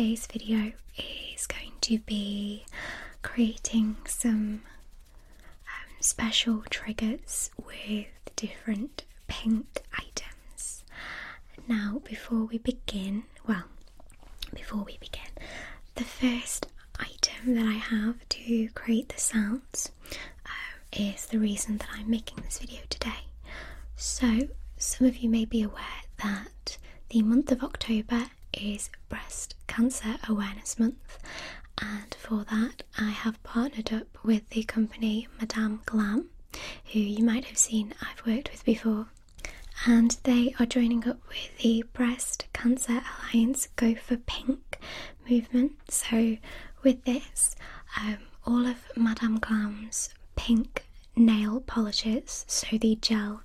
today's video is going to be creating some um, special triggers with different pink items. Now, before we begin, well, before we begin, the first item that I have to create the sounds uh, is the reason that I'm making this video today. So, some of you may be aware that the month of October is Breast Cancer Awareness Month, and for that, I have partnered up with the company Madame Glam, who you might have seen I've worked with before. And they are joining up with the Breast Cancer Alliance Go for Pink movement. So, with this, um, all of Madame Glam's pink nail polishes, so the gel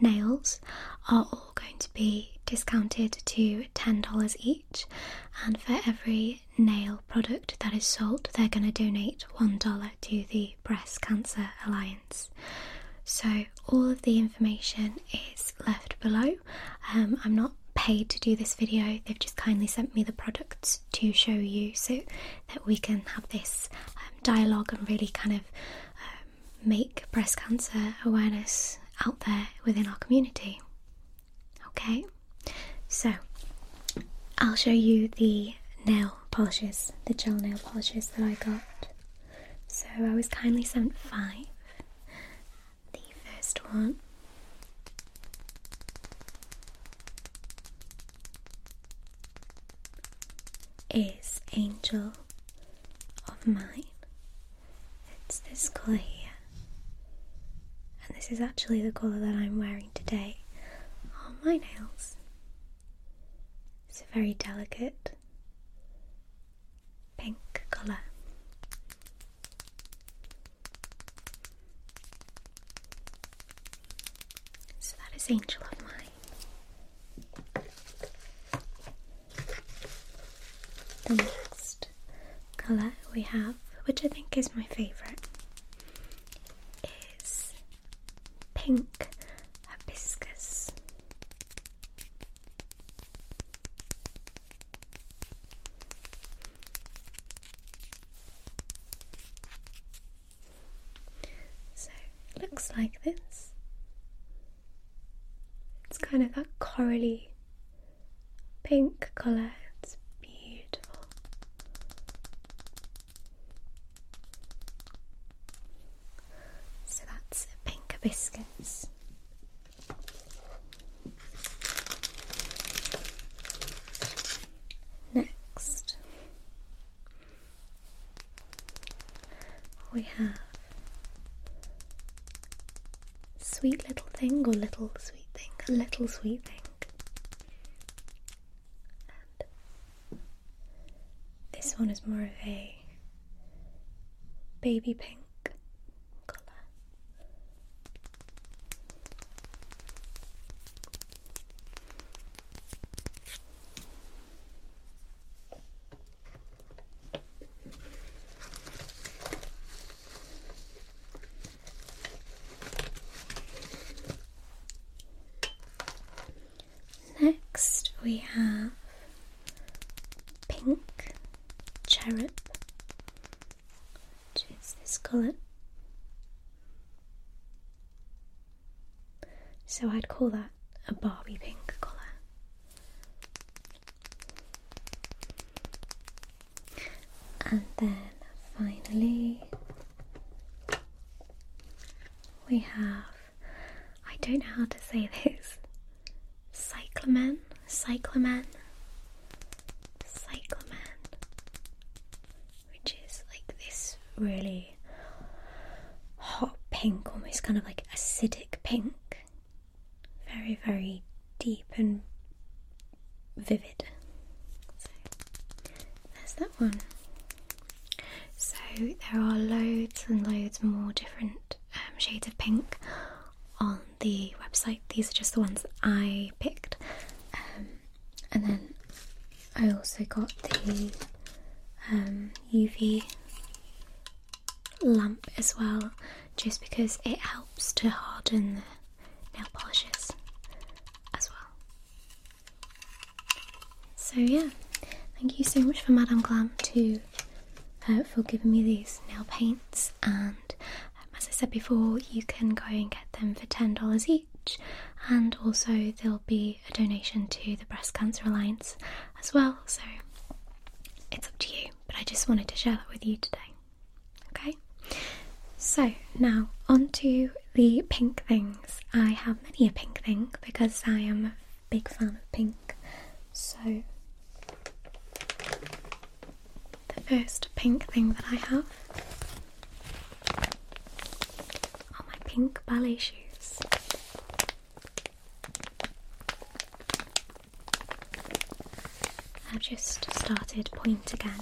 nails, are all going to be discounted to $10 each. And for every nail product that is sold, they're going to donate $1 to the Breast Cancer Alliance. So, all of the information is left below. Um, I'm not paid to do this video, they've just kindly sent me the products to show you so that we can have this um, dialogue and really kind of um, make breast cancer awareness out there within our community. Okay, so I'll show you the nail polishes, the gel nail polishes that I got. So I was kindly sent five. The first one is Angel of Mine. It's this colour here, and this is actually the colour that I'm wearing today on my nails. Very delicate pink colour. So that is Angel of Mine. The next colour we have, which I think is my favourite, is pink hibiscus. So it looks like this. It's kind of that corally pink colour. It's beautiful. So that's hibiscus. Next, we have sweet little thing or little sweet thing, a little sweet thing. This one is more of a baby pink colour. Next, we have pink cherub, which this colour. So I'd call that a Barbie pink colour. And then finally, we have I don't know how to say this cyclamen, cyclamen, which is like this really hot pink, almost kind of like acidic pink, very, very deep and vivid. So, there's that one. So there are loads and loads more different um, shades of pink on the website. These are just the ones that I picked. Um, and then I also got the um, UV lamp as well, just because it helps to harden the nail polishes as well. So yeah, thank you so much for Madame Glam to uh, for giving me these nail paints. And um, as I said before you can go and get them for $10 each. And also there'll be a donation to the Breast Cancer Alliance as well. So it's up to you but I just wanted to share that with you today. Okay so now on to the pink things I have many a pink thing because I am a big fan of pink so the first pink thing that I have are my pink ballet shoes. I've just started point again.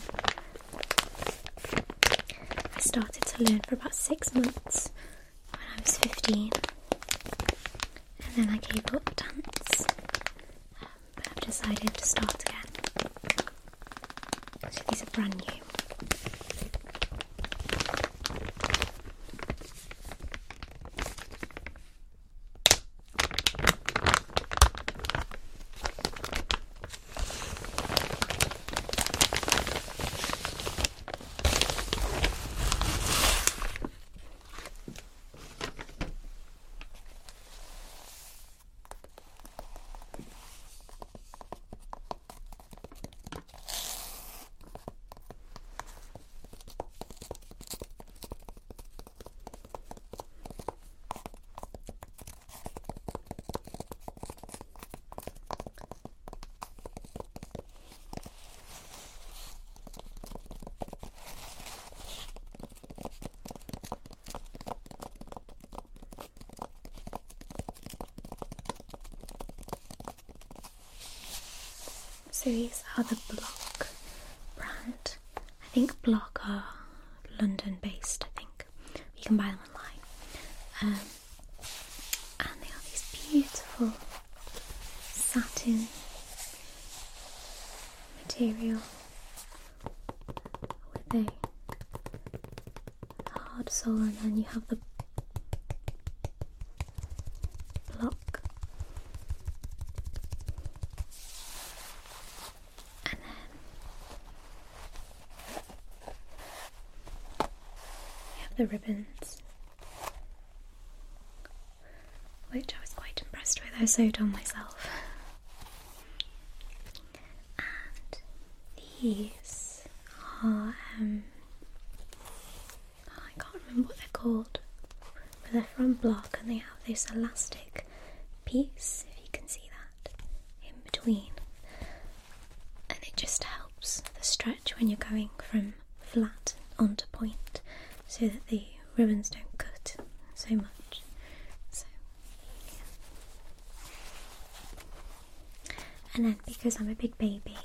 I started to learn for about six months when I was 15, and then I gave up dance, um, but I've decided to start again. So these are brand new. These are the Bloch brand. I think Bloch are London based, I think. You can buy them online. Um, and they are these beautiful satin material with a hard sole and then you have the block and then you have ribbons which I was quite impressed with. I sewed on myself. And these are um I can't remember what they're called. But they're from Bloch and they have this elastic piece, if you can see that, in between. And it just helps the stretch when you're going from flat onto point so that the ribbons don't cut so much. So, yeah. And then because I'm a big baby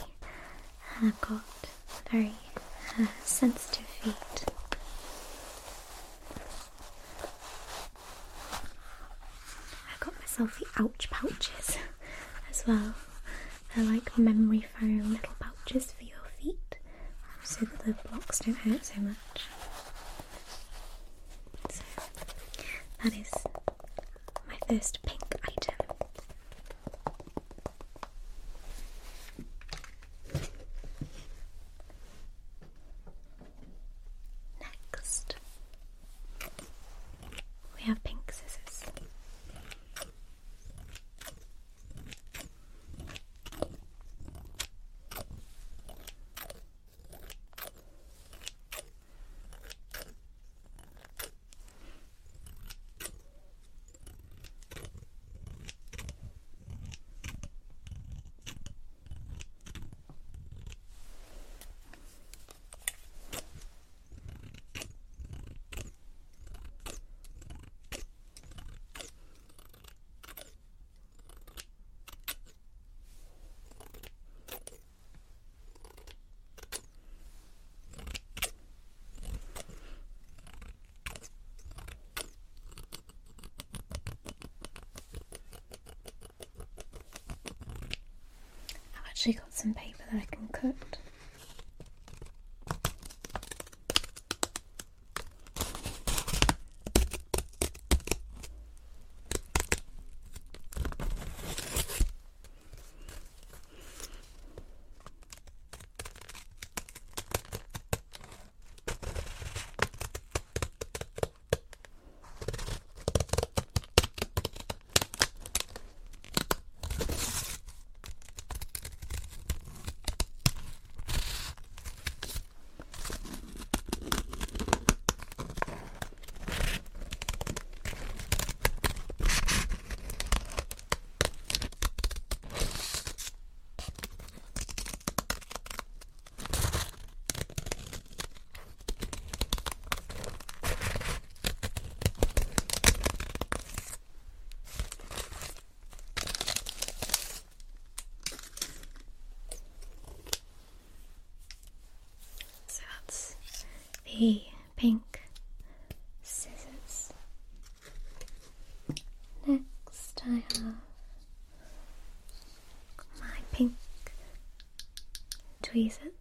and I've got very uh, sensitive feet, I got myself the ouch pouches as well. They're like memory foam little pouches for your feet so that the blocks don't hurt so much. So that is my first pink item. Next, we have pink scissors. Actually got some paper that I can cut. So that's the pink scissors. Next, I have my pink tweezers.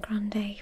Grande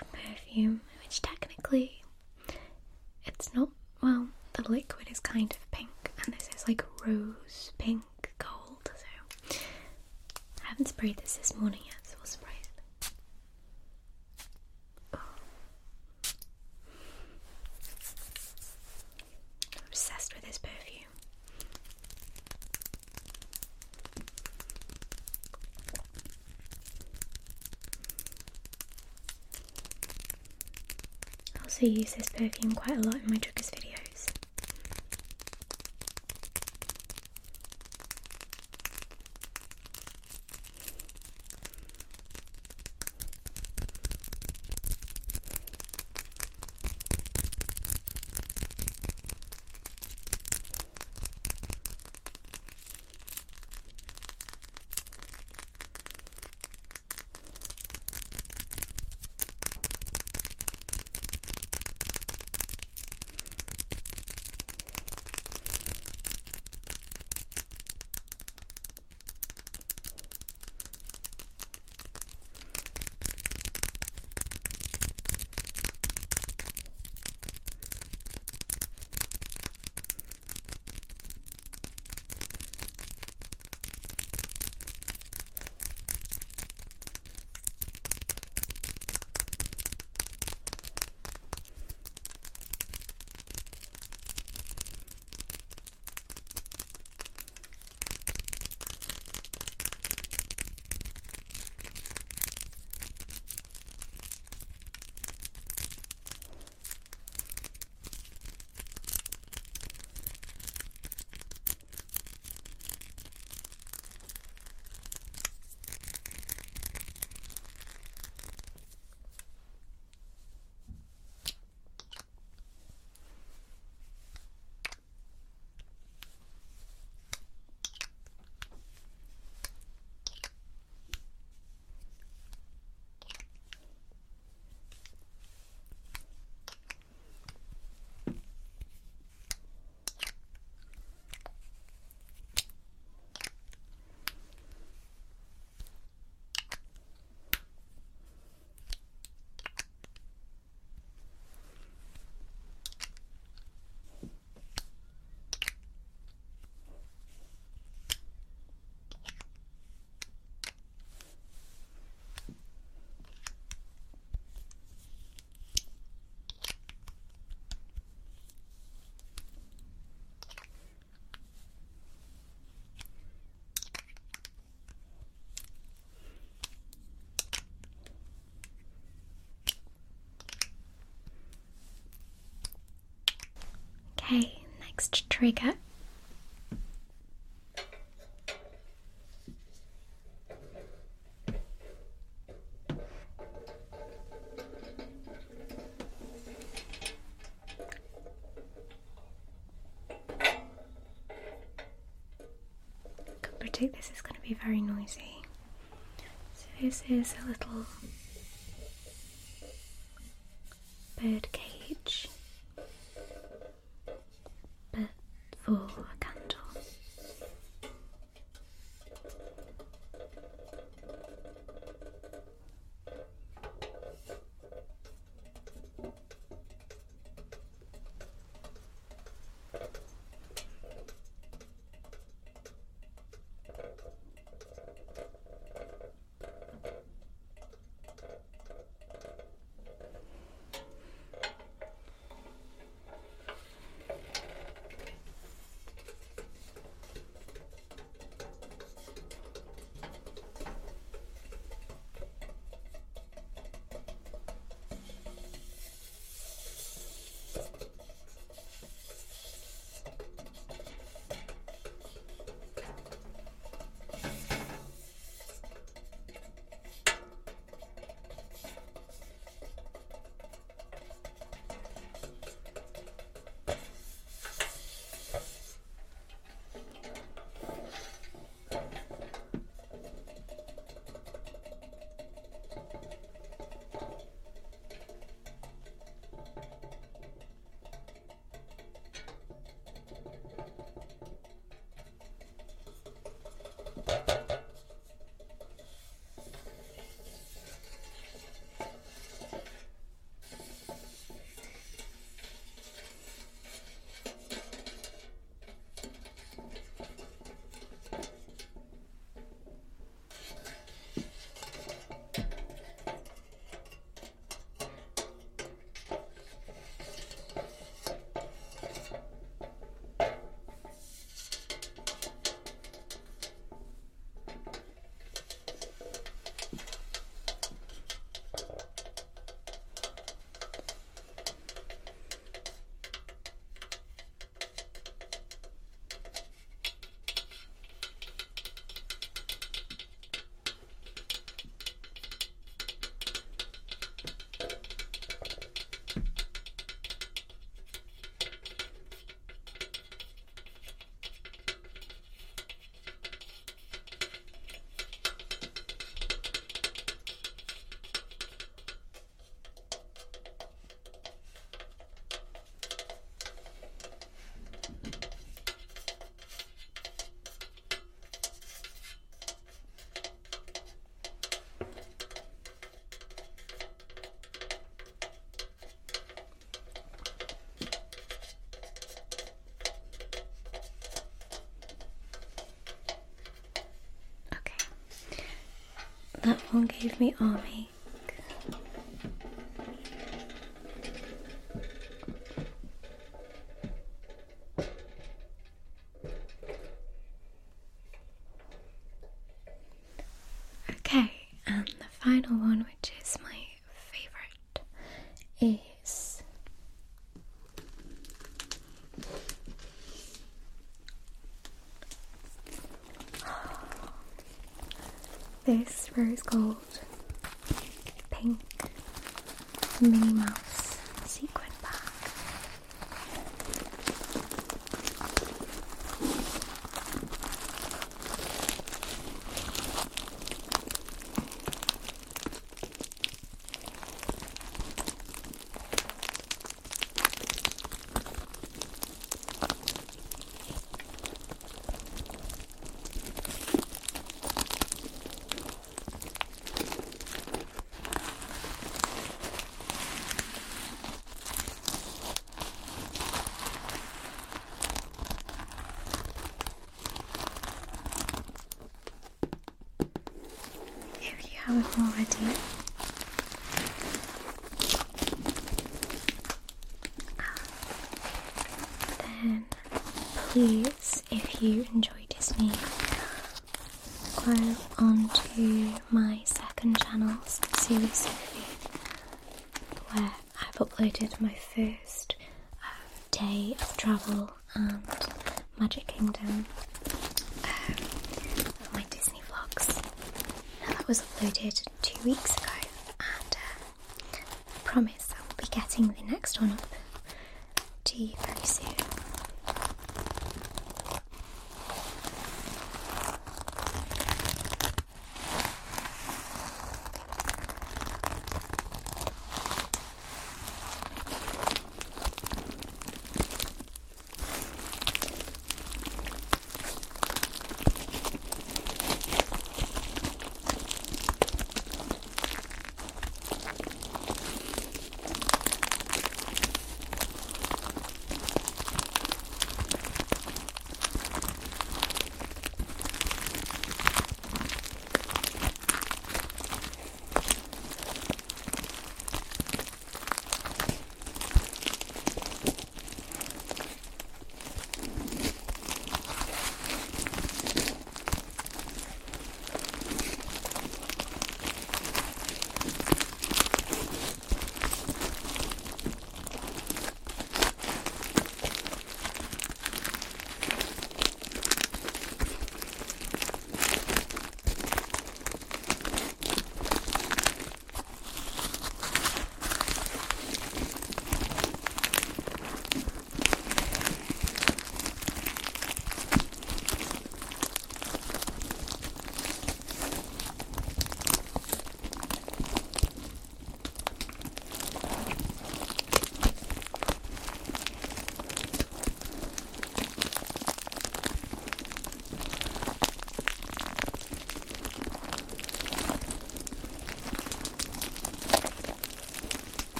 next trigger. Can predict this is going to be very noisy. So this is a little bird That one gave me army. Okay, and the final one, which is my favorite, is this rose gold pink Minnie Mouse sequin bag. If you then please, if you enjoy Disney, go onto my second channel, Series Sophie, where I've uploaded my first um, day of travel and Magic Kingdom um, my Disney vlogs. Now that was uploaded two weeks ago, and uh, I promise I will be getting the next one up to you very soon.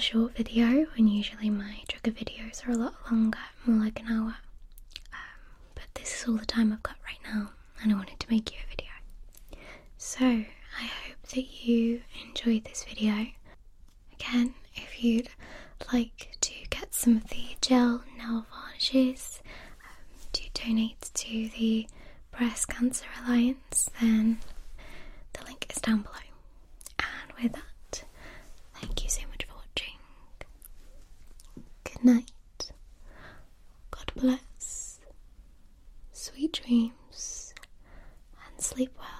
Short video, and usually my trigger videos are a lot longer, more like an hour. Um, but this is all the time I've got right now, and I wanted to make you a video. So I hope that you enjoyed this video. Again, if you'd like to get some of the gel nail varnishes um, to donate to the Breast Cancer Alliance, then the link is down below. And with that, thank you so much. Night. God bless. Sweet dreams. And sleep well.